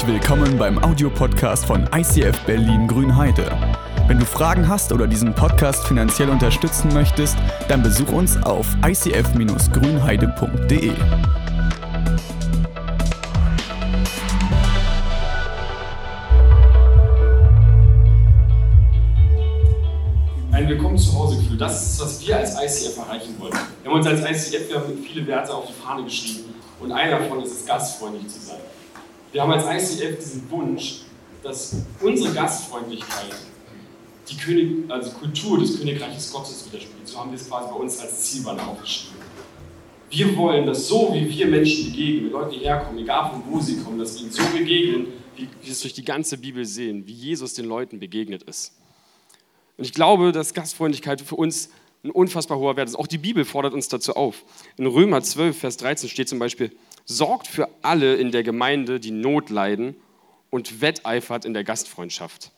Herzlich willkommen beim Audiopodcast von ICF Berlin Grünheide. Wenn du Fragen hast oder diesen Podcast finanziell unterstützen möchtest, dann besuch uns auf icf-grünheide.de. Ein Willkommen zu Hause Gefühl, das ist, was wir als ICF erreichen wollen. Wir haben uns als ICF viele Werte auf die Fahne geschrieben und einer davon ist es, gastfreundlich zu sein. Wir haben als ICF diesen Wunsch, dass unsere Gastfreundlichkeit die König, also Kultur des Königreiches Gottes widerspiegelt. So haben wir es quasi bei uns als Zielbanner aufgeschrieben. Wir wollen, dass so wie wir Menschen begegnen, wenn Leute herkommen, egal von wo sie kommen, dass wir ihnen so begegnen, wie wir es durch die ganze Bibel sehen, wie Jesus den Leuten begegnet ist. Und ich glaube, dass Gastfreundlichkeit für uns ein unfassbar hoher Wert ist. Auch die Bibel fordert uns dazu auf. In Römer 12, Vers 13 steht zum Beispiel, sorgt für alle in der Gemeinde, die Not leiden und wetteifert in der Gastfreundschaft.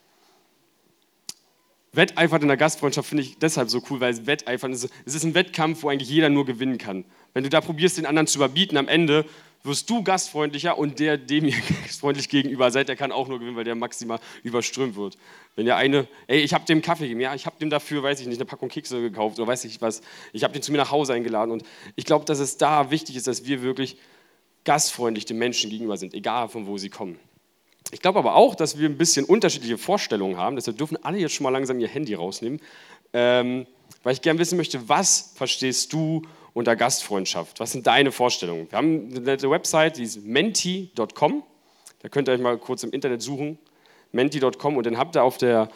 Wetteifert in der Gastfreundschaft finde ich deshalb so cool, weil Wetteifern ist, es ist ein Wettkampf, wo eigentlich jeder nur gewinnen kann. Wenn du da probierst, den anderen zu überbieten, am Ende wirst du gastfreundlicher und der, dem ihr gastfreundlich gegenüber seid, der kann auch nur gewinnen, weil der maximal überströmt wird. Wenn der eine, ey, ich habe dem Kaffee gegeben, ja, ich habe dem dafür, weiß ich nicht, eine Packung Kekse gekauft oder weiß ich was, ich habe den zu mir nach Hause eingeladen und ich glaube, dass es da wichtig ist, dass wir wirklich gastfreundlich den Menschen gegenüber sind, egal von wo sie kommen. Ich glaube aber auch, dass wir ein bisschen unterschiedliche Vorstellungen haben. Deshalb dürfen alle jetzt schon mal langsam ihr Handy rausnehmen, ähm, weil ich gerne wissen möchte, was verstehst du unter Gastfreundschaft? Was sind deine Vorstellungen? Wir haben eine nette Website, die ist menti.com. Da könnt ihr euch mal kurz im Internet suchen, menti.com und dann habt ihr auf der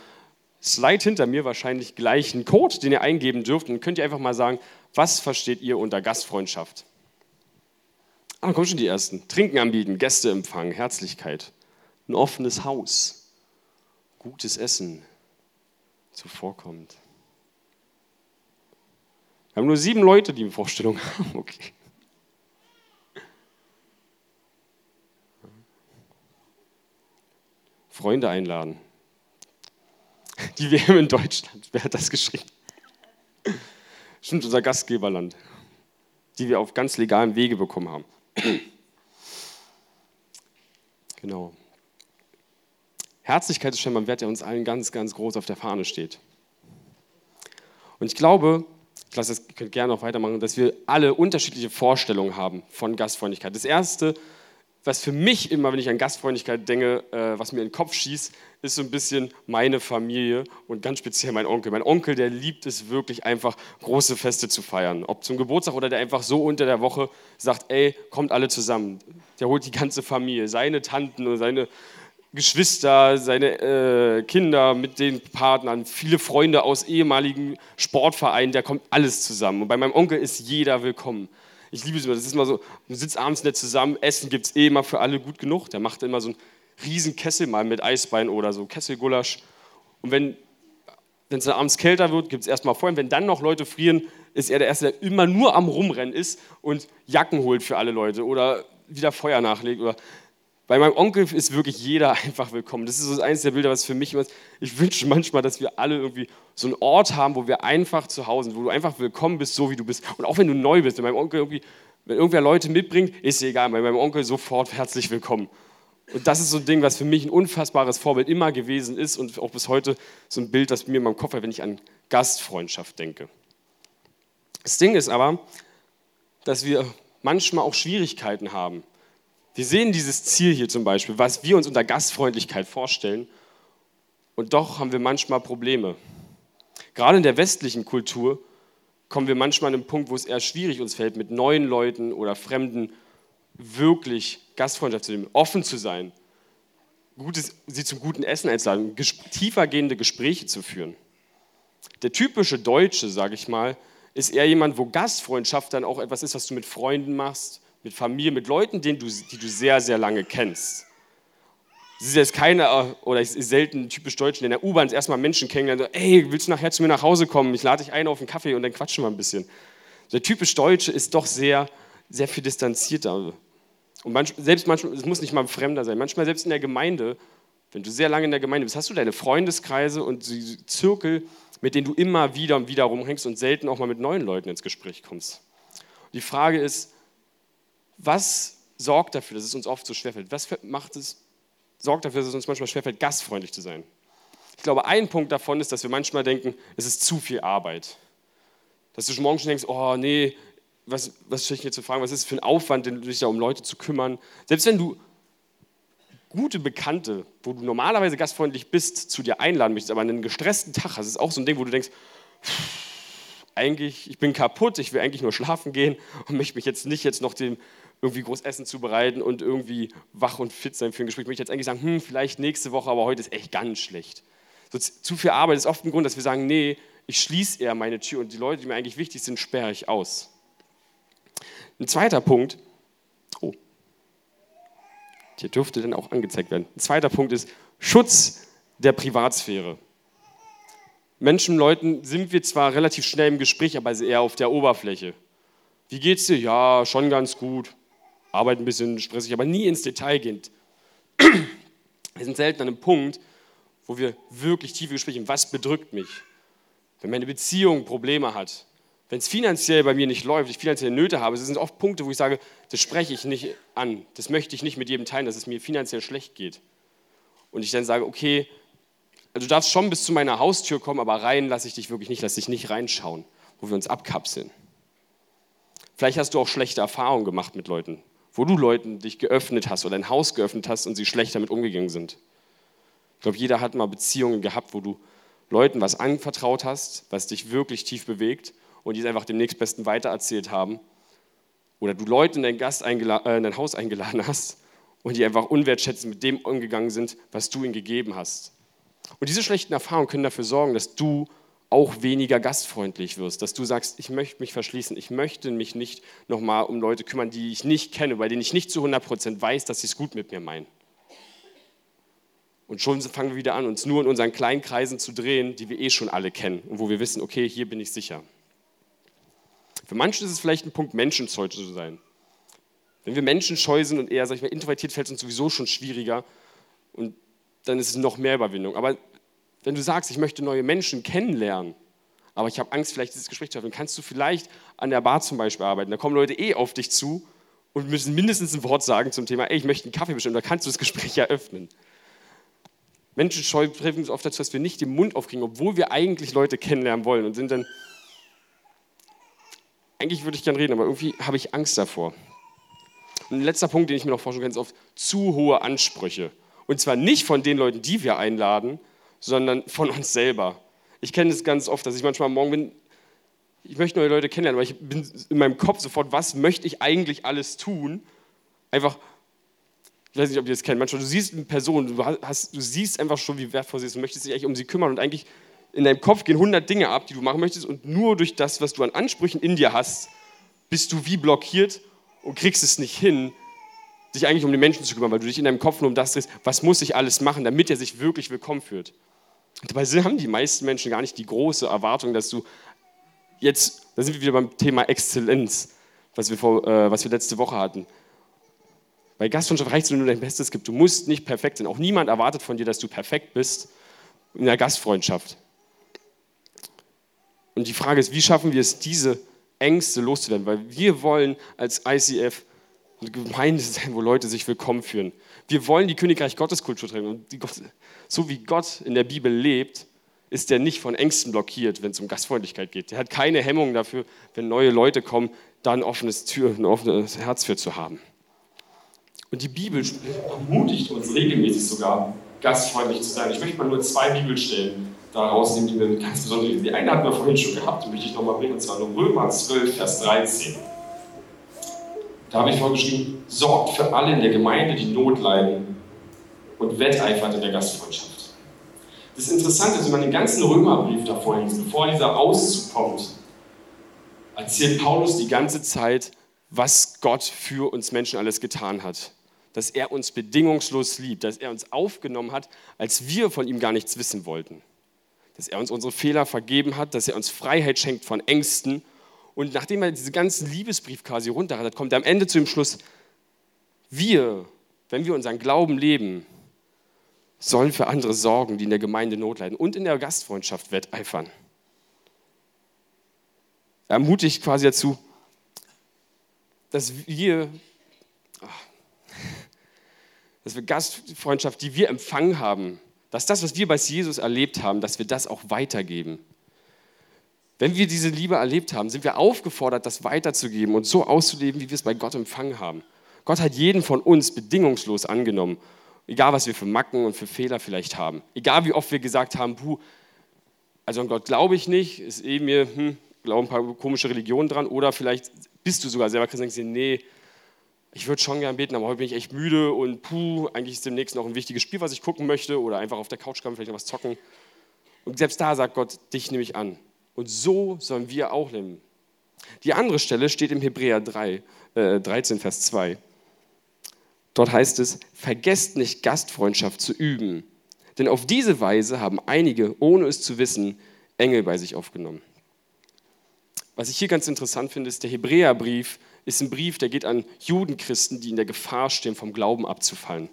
Slide hinter mir wahrscheinlich gleich einen Code, den ihr eingeben dürft und könnt ihr einfach mal sagen, was versteht ihr unter Gastfreundschaft? Ah, kommen schon die ersten. Trinken anbieten, Gäste empfangen, Herzlichkeit, ein offenes Haus, gutes Essen zuvorkommt. Wir haben nur sieben Leute, die eine Vorstellung haben. Okay. Freunde einladen. Die WM in Deutschland. Wer hat das geschrieben? Stimmt, unser Gastgeberland. Die wir auf ganz legalem Wege bekommen haben. Genau. Herzlichkeit ist scheinbar ein Wert, der uns allen ganz, ganz groß auf der Fahne steht. Und ich glaube, ich lasse das, gerne noch weitermachen, dass wir alle unterschiedliche Vorstellungen haben von Gastfreundlichkeit. Das Erste, was für mich immer, wenn ich an Gastfreundlichkeit denke, äh, was mir in den Kopf schießt, ist so ein bisschen meine Familie und ganz speziell mein Onkel. Mein Onkel, der liebt es wirklich einfach, große Feste zu feiern. Ob zum Geburtstag oder der einfach so unter der Woche sagt, ey, kommt alle zusammen. Der holt die ganze Familie, seine Tanten und seine Geschwister, seine äh, Kinder mit den Partnern, viele Freunde aus ehemaligen Sportvereinen, da kommt alles zusammen. Und bei meinem Onkel ist jeder willkommen. Ich liebe es immer, das ist immer so, man sitzt abends nicht zusammen, Essen gibt es eh immer für alle gut genug. Der macht immer so einen riesen Kessel mal mit Eisbein oder so, Kesselgulasch. Und wenn wenn es abends kälter wird, gibt es erstmal Feuer. Wenn dann noch Leute frieren, ist er der Erste, der immer nur am Rumrennen ist und Jacken holt für alle Leute oder wieder Feuer nachlegt. Oder bei meinem Onkel ist wirklich jeder einfach willkommen. Das ist so eines der Bilder, was für mich immer ist. Ich wünsche manchmal, dass wir alle irgendwie so einen Ort haben, wo wir einfach zu Hause sind, wo du einfach willkommen bist, so wie du bist. Und auch wenn du neu bist, wenn meinem Onkel irgendwie, wenn irgendwer Leute mitbringt, ist egal, bei meinem Onkel sofort herzlich willkommen. Und das ist so ein Ding, was für mich ein unfassbares Vorbild immer gewesen ist und auch bis heute so ein Bild, das mir in meinem Kopf hat, wenn ich an Gastfreundschaft denke. Das Ding ist aber, dass wir manchmal auch Schwierigkeiten haben, wir sehen dieses Ziel hier zum Beispiel, was wir uns unter Gastfreundlichkeit vorstellen, und doch haben wir manchmal Probleme. Gerade in der westlichen Kultur kommen wir manchmal an einen Punkt, wo es eher schwierig uns fällt, mit neuen Leuten oder Fremden wirklich Gastfreundschaft zu nehmen, offen zu sein, gutes, sie zum guten Essen einzuladen, tiefergehende Gespräche zu führen. Der typische Deutsche, sage ich mal, ist eher jemand, wo Gastfreundschaft dann auch etwas ist, was du mit Freunden machst, mit Familie, mit Leuten, denen du, die du sehr, sehr lange kennst. Es ist jetzt keine, oder es ist selten typisch Deutsch, in der U-Bahn erstmal Menschen kennenlernen, so, ey, willst du nachher zu mir nach Hause kommen? Ich lade dich ein auf einen Kaffee und dann quatschen wir ein bisschen. Der typisch Deutsche ist doch sehr, sehr viel distanzierter. Und manch, selbst manchmal, es muss nicht mal ein Fremder sein, manchmal selbst in der Gemeinde, wenn du sehr lange in der Gemeinde bist, hast du deine Freundeskreise und die Zirkel, mit denen du immer wieder und wieder rumhängst und selten auch mal mit neuen Leuten ins Gespräch kommst. Die Frage ist, was sorgt dafür, dass es uns oft so schwerfällt? Was macht es, sorgt dafür, dass es uns manchmal schwerfällt, gastfreundlich zu sein. Ich glaube, ein Punkt davon ist, dass wir manchmal denken, es ist zu viel Arbeit. Dass du schon morgen schon denkst, oh nee, was, was soll ich hier zu fragen, was ist es für ein Aufwand, dich da um Leute zu kümmern. Selbst wenn du gute Bekannte, wo du normalerweise gastfreundlich bist, zu dir einladen möchtest, aber einen gestressten Tag hast, ist auch so ein Ding, wo du denkst, eigentlich, ich bin kaputt, ich will eigentlich nur schlafen gehen und möchte mich jetzt nicht jetzt noch dem irgendwie groß Essen zubereiten und irgendwie wach und fit sein für ein Gespräch. Ich möchte jetzt eigentlich sagen, hm, vielleicht nächste Woche, aber heute ist echt ganz schlecht. So, zu viel Arbeit ist oft ein Grund, dass wir sagen, nee, ich schließe eher meine Tür und die Leute, die mir eigentlich wichtig sind, sperre ich aus. Ein zweiter Punkt, oh, hier dürfte dann auch angezeigt werden. Ein zweiter Punkt ist Schutz der Privatsphäre. Menschen, Leuten sind wir zwar relativ schnell im Gespräch, aber eher auf der Oberfläche. Wie geht's dir? Ja, schon ganz gut. Arbeit ein bisschen stressig, aber nie ins Detail gehend. Wir sind selten an einem Punkt, wo wir wirklich tiefe Gespräche haben. Was bedrückt mich? Wenn meine Beziehung Probleme hat, wenn es finanziell bei mir nicht läuft, ich finanzielle Nöte habe, das sind oft Punkte, wo ich sage, das spreche ich nicht an, das möchte ich nicht mit jedem teilen, dass es mir finanziell schlecht geht. Und ich dann sage, okay, also du darfst schon bis zu meiner Haustür kommen, aber rein lasse ich dich wirklich nicht, lass dich nicht reinschauen, wo wir uns abkapseln. Vielleicht hast du auch schlechte Erfahrungen gemacht mit Leuten, wo du Leuten dich geöffnet hast oder ein Haus geöffnet hast und sie schlecht damit umgegangen sind. Ich glaube, jeder hat mal Beziehungen gehabt, wo du Leuten was anvertraut hast, was dich wirklich tief bewegt und die es einfach dem nächstbesten weitererzählt haben. Oder du Leute in dein, Gast äh, in dein Haus eingeladen hast und die einfach unwertschätzend mit dem umgegangen sind, was du ihnen gegeben hast. Und diese schlechten Erfahrungen können dafür sorgen, dass du auch weniger gastfreundlich wirst, dass du sagst, ich möchte mich verschließen, ich möchte mich nicht nochmal um Leute kümmern, die ich nicht kenne, bei denen ich nicht zu 100% weiß, dass sie es gut mit mir meinen. Und schon fangen wir wieder an, uns nur in unseren kleinen Kreisen zu drehen, die wir eh schon alle kennen und wo wir wissen, okay, hier bin ich sicher. Für manche ist es vielleicht ein Punkt, menschenscheu zu sein. Wenn wir menschenscheu sind und eher, sag ich mal, introvertiert, fällt es uns sowieso schon schwieriger und dann ist es noch mehr Überwindung. Aber wenn du sagst, ich möchte neue Menschen kennenlernen, aber ich habe Angst, vielleicht dieses Gespräch zu haben, kannst du vielleicht an der Bar zum Beispiel arbeiten. Da kommen Leute eh auf dich zu und müssen mindestens ein Wort sagen zum Thema, ey, ich möchte einen Kaffee bestellen, da kannst du das Gespräch eröffnen. Menschenscheu treffen uns oft dazu, dass wir nicht den Mund aufkriegen, obwohl wir eigentlich Leute kennenlernen wollen und sind dann eigentlich würde ich gern reden, aber irgendwie habe ich Angst davor. Und ein letzter Punkt, den ich mir noch vorstellen kann, ist oft zu hohe Ansprüche. Und zwar nicht von den Leuten, die wir einladen, sondern von uns selber. Ich kenne es ganz oft, dass ich manchmal morgen bin, ich möchte neue Leute kennenlernen, aber ich bin in meinem Kopf sofort, was möchte ich eigentlich alles tun? Einfach, ich weiß nicht, ob ihr das kennt, manchmal, du siehst eine Person, du, hast, du siehst einfach schon, wie wertvoll sie ist und möchtest dich eigentlich um sie kümmern und eigentlich in deinem Kopf gehen 100 Dinge ab, die du machen möchtest und nur durch das, was du an Ansprüchen in dir hast, bist du wie blockiert und kriegst es nicht hin, dich eigentlich um den Menschen zu kümmern, weil du dich in deinem Kopf nur um das drehst, was muss ich alles machen, damit er sich wirklich willkommen fühlt. Dabei haben die meisten Menschen gar nicht die große Erwartung, dass du jetzt, da sind wir wieder beim Thema Exzellenz, was wir, vor, äh, was wir letzte Woche hatten. Bei Gastfreundschaft reicht es, wenn du dein Bestes gibst. Du musst nicht perfekt sein. Auch niemand erwartet von dir, dass du perfekt bist in der Gastfreundschaft. Und die Frage ist, wie schaffen wir es, diese Ängste loszuwerden? Weil wir wollen als ICF eine Gemeinde sein, wo Leute sich willkommen fühlen. Wir wollen die Königreich Gottes Kultur tragen. Und Gott, so wie Gott in der Bibel lebt, ist er nicht von Ängsten blockiert, wenn es um Gastfreundlichkeit geht. Er hat keine Hemmung dafür, wenn neue Leute kommen, da ein offenes Tür, ein offenes Herz für zu haben. Und die Bibel ermutigt uns regelmäßig sogar, gastfreundlich zu sein. Ich möchte mal nur zwei Bibelstellen daraus nehmen, die mir ganz besonders Die eine hatten wir vorhin schon gehabt, die möchte ich nochmal bringen, und zwar Römer 12, Vers 13. Da habe ich vorgeschrieben, sorgt für alle in der Gemeinde, die Not leiden und wetteifert in der Gastfreundschaft. Das Interessante ist, wenn man den ganzen Römerbrief davor liest, bevor dieser Auszug kommt, erzählt Paulus die ganze Zeit, was Gott für uns Menschen alles getan hat. Dass er uns bedingungslos liebt, dass er uns aufgenommen hat, als wir von ihm gar nichts wissen wollten dass er uns unsere Fehler vergeben hat, dass er uns Freiheit schenkt von Ängsten. Und nachdem er diesen ganzen Liebesbrief quasi runter hat, kommt er am Ende zu dem Schluss, wir, wenn wir unseren Glauben leben, sollen für andere sorgen, die in der Gemeinde Not leiden und in der Gastfreundschaft wetteifern. Er ermutigt quasi dazu, dass wir, dass wir Gastfreundschaft, die wir empfangen haben, dass das, was wir bei Jesus erlebt haben, dass wir das auch weitergeben. Wenn wir diese Liebe erlebt haben, sind wir aufgefordert, das weiterzugeben und so auszuleben, wie wir es bei Gott empfangen haben. Gott hat jeden von uns bedingungslos angenommen, egal was wir für Macken und für Fehler vielleicht haben. Egal wie oft wir gesagt haben, puh, also an Gott glaube ich nicht, ist eh mir, hm, glauben ein paar komische Religionen dran oder vielleicht bist du sogar selber Christ und denkst dir, nee, ich würde schon gern beten, aber heute bin ich echt müde und puh, eigentlich ist demnächst noch ein wichtiges Spiel, was ich gucken möchte oder einfach auf der Couch kann vielleicht noch was zocken. Und selbst da sagt Gott, dich nehme ich an. Und so sollen wir auch leben. Die andere Stelle steht im Hebräer 3, äh, 13, Vers 2. Dort heißt es, vergesst nicht Gastfreundschaft zu üben, denn auf diese Weise haben einige, ohne es zu wissen, Engel bei sich aufgenommen. Was ich hier ganz interessant finde, ist, der Hebräerbrief ist ein Brief, der geht an Judenchristen, die in der Gefahr stehen, vom Glauben abzufallen.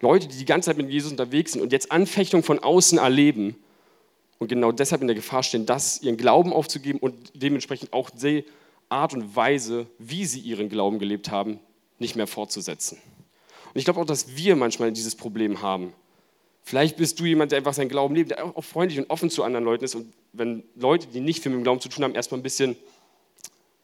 Leute, die die ganze Zeit mit Jesus unterwegs sind und jetzt Anfechtung von außen erleben und genau deshalb in der Gefahr stehen, das ihren Glauben aufzugeben und dementsprechend auch die Art und Weise, wie sie ihren Glauben gelebt haben, nicht mehr fortzusetzen. Und ich glaube auch, dass wir manchmal dieses Problem haben. Vielleicht bist du jemand, der einfach seinen Glauben lebt, der auch freundlich und offen zu anderen Leuten ist. Und wenn Leute, die nicht viel mit dem Glauben zu tun haben, erstmal ein bisschen,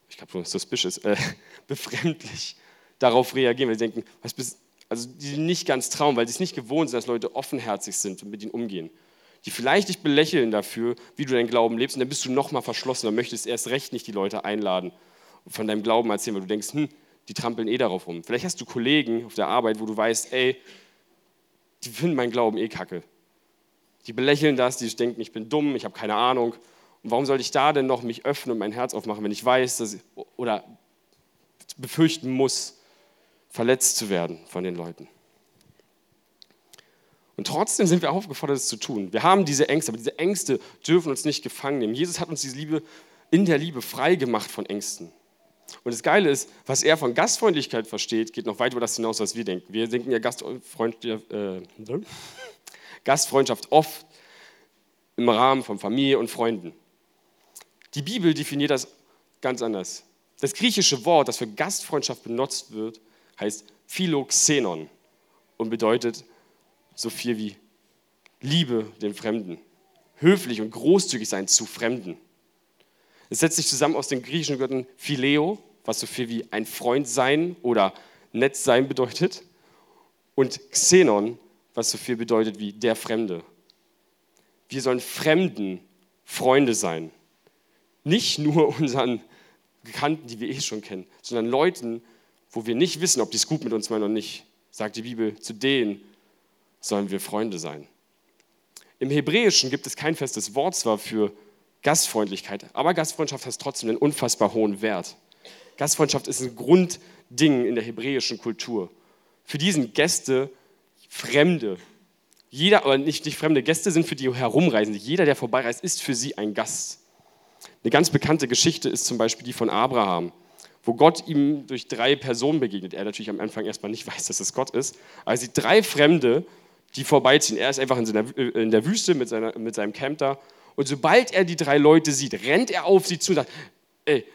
ich glaube, suspicious, äh, befremdlich darauf reagieren, weil sie denken, was bist, also die nicht ganz trauen, weil sie es nicht gewohnt sind, dass Leute offenherzig sind und mit ihnen umgehen die vielleicht dich belächeln dafür, wie du deinen Glauben lebst, und dann bist du noch mal verschlossen und möchtest erst recht nicht die Leute einladen und von deinem Glauben erzählen, weil du denkst, hm, die trampeln eh darauf rum. Vielleicht hast du Kollegen auf der Arbeit, wo du weißt, ey, die finden meinen Glauben eh kacke. Die belächeln das, die denken, ich bin dumm, ich habe keine Ahnung. Und warum soll ich da denn noch mich öffnen und mein Herz aufmachen, wenn ich weiß, dass ich, oder befürchten muss, verletzt zu werden von den Leuten? Und trotzdem sind wir aufgefordert, es zu tun. Wir haben diese Ängste, aber diese Ängste dürfen uns nicht gefangen nehmen. Jesus hat uns diese Liebe in der Liebe frei gemacht von Ängsten. Und das Geile ist, was er von Gastfreundlichkeit versteht, geht noch weit über das hinaus, was wir denken. Wir denken ja Gastfreund, äh, Gastfreundschaft oft im Rahmen von Familie und Freunden. Die Bibel definiert das ganz anders. Das griechische Wort, das für Gastfreundschaft benutzt wird, heißt Philoxenon und bedeutet so viel wie Liebe den Fremden, höflich und großzügig sein zu Fremden. Es setzt sich zusammen aus den griechischen Göttern Phileo, was so viel wie ein Freund sein oder nett sein bedeutet, und Xenon, was so viel bedeutet wie der Fremde. Wir sollen Fremden Freunde sein. Nicht nur unseren Bekannten, die wir eh schon kennen, sondern Leuten, wo wir nicht wissen, ob die es gut mit uns meinen oder nicht, sagt die Bibel, zu denen sollen wir Freunde sein. Im Hebräischen gibt es kein festes Wort zwar für Gastfreundlichkeit, aber Gastfreundschaft hat trotzdem einen unfassbar hohen Wert. Gastfreundschaft ist ein Grundding in der hebräischen Kultur. Für diesen Gäste Fremde. Jeder, aber nicht, nicht fremde Gäste sind für die Herumreisende. Jeder, der vorbeireist, ist für sie ein Gast. Eine ganz bekannte Geschichte ist zum Beispiel die von Abraham, wo Gott ihm durch drei Personen begegnet. Er natürlich am Anfang erstmal nicht weiß, dass es Gott ist. Aber er sieht drei Fremde, die vorbeiziehen. Er ist einfach in, seiner, äh, in der Wüste mit, seiner, mit seinem Camp da. Und sobald er die drei Leute sieht, rennt er auf sie zu und sagt, ey,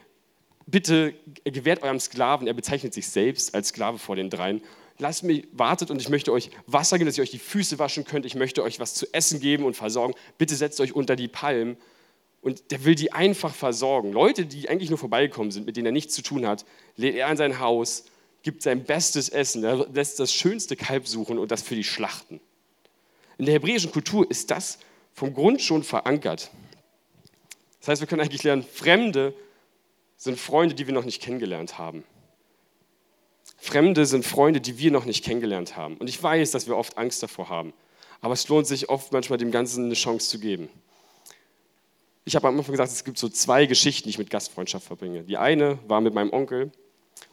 bitte gewährt eurem Sklaven, er bezeichnet sich selbst als Sklave vor den dreien, lasst mich, wartet und ich möchte euch Wasser geben, dass ihr euch die Füße waschen könnt, ich möchte euch was zu essen geben und versorgen, bitte setzt euch unter die Palmen. Und der will die einfach versorgen. Leute, die eigentlich nur vorbeigekommen sind, mit denen er nichts zu tun hat, lädt er in sein Haus, gibt sein bestes Essen, er lässt das schönste Kalb suchen und das für die Schlachten. In der hebräischen Kultur ist das vom Grund schon verankert. Das heißt, wir können eigentlich lernen, Fremde sind Freunde, die wir noch nicht kennengelernt haben. Fremde sind Freunde, die wir noch nicht kennengelernt haben. Und ich weiß, dass wir oft Angst davor haben. Aber es lohnt sich oft manchmal dem Ganzen eine Chance zu geben. Ich habe am Anfang gesagt, es gibt so zwei Geschichten, die ich mit Gastfreundschaft verbringe. Die eine war mit meinem Onkel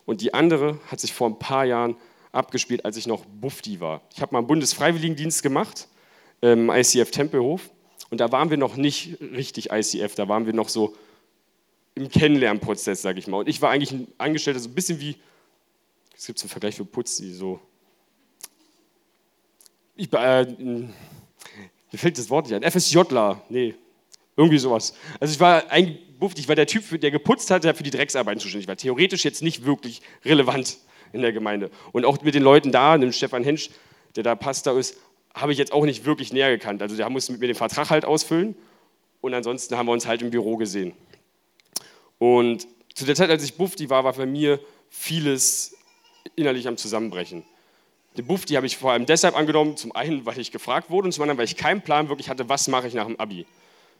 und die andere hat sich vor ein paar Jahren abgespielt, als ich noch Bufti war. Ich habe mal einen Bundesfreiwilligendienst gemacht ähm, ICF Tempelhof. Und da waren wir noch nicht richtig ICF, da waren wir noch so im Kennenlernprozess, sage ich mal. Und ich war eigentlich ein Angestellter, so ein bisschen wie, es gibt so einen Vergleich für Putzi, so. Ich, äh, mir fällt das Wort nicht ein, FSJler, nee, irgendwie sowas. Also ich war ein ich war der Typ, der geputzt hat, der für die Drecksarbeiten zuständig war. Theoretisch jetzt nicht wirklich relevant in der Gemeinde. Und auch mit den Leuten da, dem Stefan Hensch, der da Pastor ist, habe ich jetzt auch nicht wirklich näher gekannt. Also der musste mit mir den Vertrag halt ausfüllen und ansonsten haben wir uns halt im Büro gesehen. Und zu der Zeit, als ich Bufti war, war bei mir vieles innerlich am Zusammenbrechen. Den Bufti habe ich vor allem deshalb angenommen, zum einen, weil ich gefragt wurde und zum anderen, weil ich keinen Plan wirklich hatte, was mache ich nach dem Abi.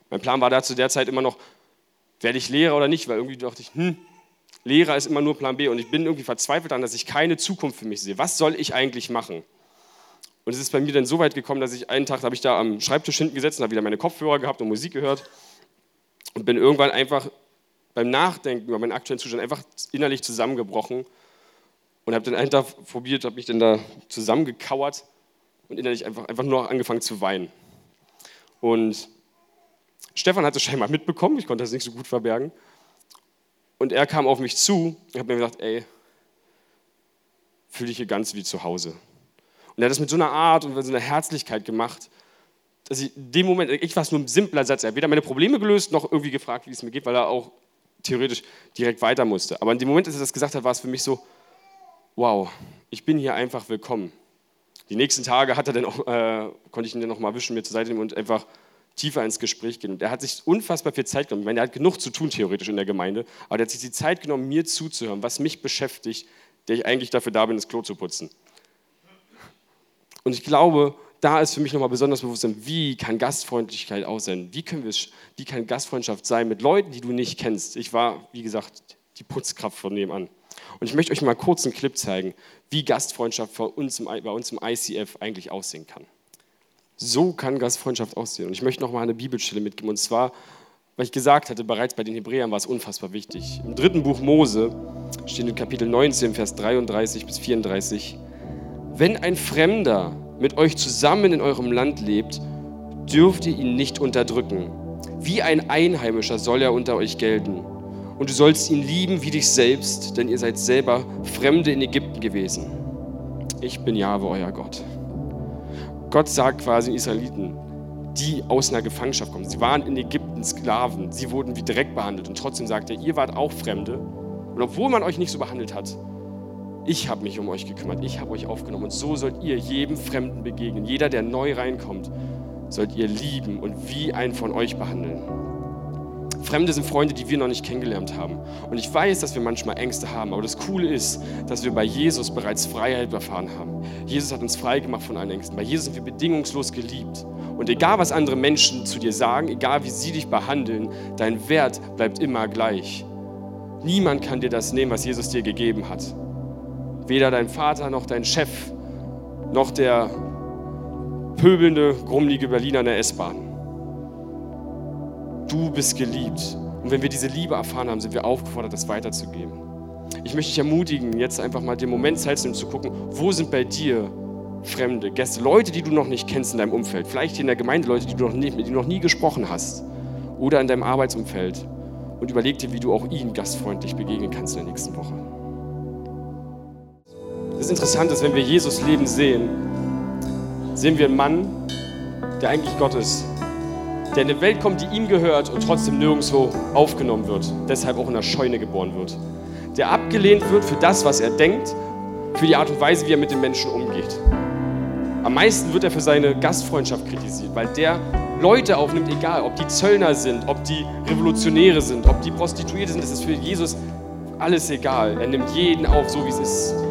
Mein Plan war da zu der Zeit immer noch, werde ich Lehrer oder nicht, weil irgendwie dachte ich, hm, Lehrer ist immer nur Plan B und ich bin irgendwie verzweifelt daran, dass ich keine Zukunft für mich sehe. Was soll ich eigentlich machen? Und es ist bei mir dann so weit gekommen, dass ich einen Tag, habe ich da am Schreibtisch hinten gesessen, habe wieder meine Kopfhörer gehabt und Musik gehört und bin irgendwann einfach beim Nachdenken über meinen aktuellen Zustand einfach innerlich zusammengebrochen und habe dann einen Tag probiert, habe mich dann da zusammengekauert und innerlich einfach, einfach nur angefangen zu weinen. Und Stefan hat es scheinbar mitbekommen, ich konnte das nicht so gut verbergen. Und er kam auf mich zu und hat mir gesagt, ey, fühle dich hier ganz wie zu Hause. Und er hat das mit so einer Art und so einer Herzlichkeit gemacht, dass ich in dem Moment, ich war es nur ein simpler Satz, er hat weder meine Probleme gelöst, noch irgendwie gefragt, wie es mir geht, weil er auch theoretisch direkt weiter musste. Aber in dem Moment, als er das gesagt hat, war es für mich so, wow, ich bin hier einfach willkommen. Die nächsten Tage hat er dann auch, äh, konnte ich ihn dann noch mal wischen, mir zur Seite nehmen und einfach tiefer ins Gespräch gehen. Und er hat sich unfassbar viel Zeit genommen. Ich meine, er hat genug zu tun theoretisch in der Gemeinde, aber er hat sich die Zeit genommen, mir zuzuhören, was mich beschäftigt, der ich eigentlich dafür da bin, das Klo zu putzen. Und ich glaube, da ist für mich nochmal besonders bewusst, wie kann Gastfreundlichkeit aussehen? Wie, können wir, wie kann Gastfreundschaft sein mit Leuten, die du nicht kennst? Ich war, wie gesagt, die Putzkraft von nebenan. Und ich möchte euch mal kurz einen Clip zeigen, wie Gastfreundschaft bei uns im, bei uns im ICF eigentlich aussehen kann. So kann Gastfreundschaft aussehen. Und ich möchte nochmal eine Bibelstelle mitgeben. Und zwar, weil ich gesagt hatte, bereits bei den Hebräern war es unfassbar wichtig. Im dritten Buch Mose steht in Kapitel 19, Vers 33 bis 34, wenn ein Fremder mit euch zusammen in eurem Land lebt, dürft ihr ihn nicht unterdrücken. Wie ein Einheimischer soll er unter euch gelten. Und du sollst ihn lieben wie dich selbst, denn ihr seid selber Fremde in Ägypten gewesen. Ich bin Jahwe, euer Gott. Gott sagt quasi den Israeliten, die aus einer Gefangenschaft kommen. Sie waren in Ägypten Sklaven, sie wurden wie Dreck behandelt und trotzdem sagt er, ihr wart auch Fremde. Und obwohl man euch nicht so behandelt hat, ich habe mich um euch gekümmert, ich habe euch aufgenommen und so sollt ihr jedem Fremden begegnen. Jeder, der neu reinkommt, sollt ihr lieben und wie einen von euch behandeln. Fremde sind Freunde, die wir noch nicht kennengelernt haben. Und ich weiß, dass wir manchmal Ängste haben, aber das Coole ist, dass wir bei Jesus bereits Freiheit erfahren haben. Jesus hat uns frei gemacht von allen Ängsten. Bei Jesus sind wir bedingungslos geliebt. Und egal, was andere Menschen zu dir sagen, egal, wie sie dich behandeln, dein Wert bleibt immer gleich. Niemand kann dir das nehmen, was Jesus dir gegeben hat. Weder dein Vater noch dein Chef noch der pöbelnde, grummelige Berliner in der S-Bahn. Du bist geliebt. Und wenn wir diese Liebe erfahren haben, sind wir aufgefordert, das weiterzugeben. Ich möchte dich ermutigen, jetzt einfach mal den Moment Zeit zu nehmen, zu gucken, wo sind bei dir Fremde, Gäste, Leute, die du noch nicht kennst in deinem Umfeld. Vielleicht in der Gemeinde Leute, die du noch nie, mit denen du noch nie gesprochen hast. Oder in deinem Arbeitsumfeld. Und überleg dir, wie du auch ihnen gastfreundlich begegnen kannst in der nächsten Woche. Das Interessante ist, wenn wir Jesus leben sehen, sehen wir einen Mann, der eigentlich Gott ist der in eine Welt kommt, die ihm gehört und trotzdem nirgendwo aufgenommen wird, deshalb auch in der Scheune geboren wird. Der abgelehnt wird für das, was er denkt, für die Art und Weise, wie er mit den Menschen umgeht. Am meisten wird er für seine Gastfreundschaft kritisiert, weil der Leute aufnimmt, egal ob die Zöllner sind, ob die Revolutionäre sind, ob die Prostituierte sind, das ist für Jesus alles egal. Er nimmt jeden auf, so wie es ist.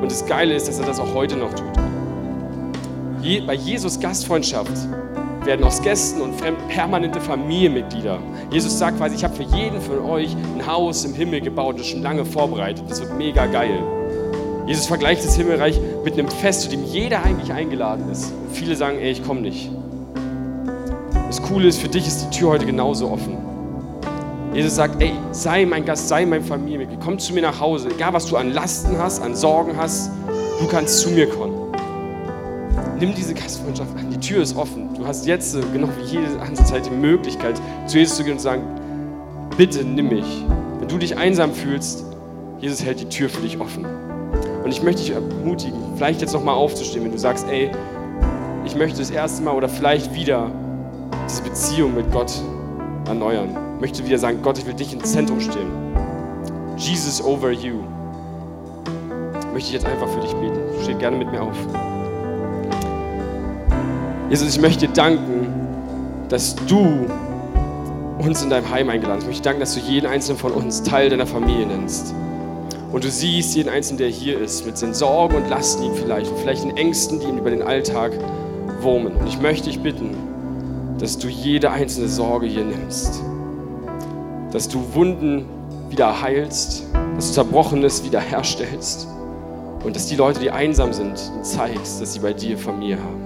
Und das Geile ist, dass er das auch heute noch tut. Je, bei Jesus Gastfreundschaft werden aus Gästen und Fremden permanente Familienmitglieder. Jesus sagt quasi, ich habe für jeden von euch ein Haus im Himmel gebaut, das schon lange vorbereitet. Das wird mega geil. Jesus vergleicht das Himmelreich mit einem Fest, zu dem jeder eigentlich eingeladen ist. Und viele sagen, ey, ich komme nicht. Das Coole ist, für dich ist die Tür heute genauso offen. Jesus sagt, ey, sei mein Gast, sei mein Familienmitglied, komm zu mir nach Hause. Egal, was du an Lasten hast, an Sorgen hast, du kannst zu mir kommen. Nimm diese Gastfreundschaft an. Die Tür ist offen. Du hast jetzt, äh, genau wie jede andere Zeit, die Möglichkeit, zu Jesus zu gehen und zu sagen, bitte nimm mich. Wenn du dich einsam fühlst, Jesus hält die Tür für dich offen. Und ich möchte dich ermutigen, vielleicht jetzt nochmal aufzustehen, wenn du sagst, ey, ich möchte das erste Mal oder vielleicht wieder diese Beziehung mit Gott erneuern. Möchte wieder sagen, Gott, ich will dich ins Zentrum stehen. Jesus over you. möchte ich jetzt einfach für dich beten. Steht gerne mit mir auf. Jesus, ich möchte dir danken, dass du uns in deinem Heim eingeladen hast. Ich möchte danken, dass du jeden einzelnen von uns Teil deiner Familie nennst. Und du siehst jeden Einzelnen, der hier ist, mit den Sorgen und Lasten, die ihm vielleicht, und vielleicht den Ängsten, die ihm über den Alltag wurmen. Und ich möchte dich bitten, dass du jede einzelne Sorge hier nimmst. Dass du Wunden wieder heilst, dass du Zerbrochenes wieder herstellst und dass die Leute, die einsam sind, zeigst, dass sie bei dir Familie haben.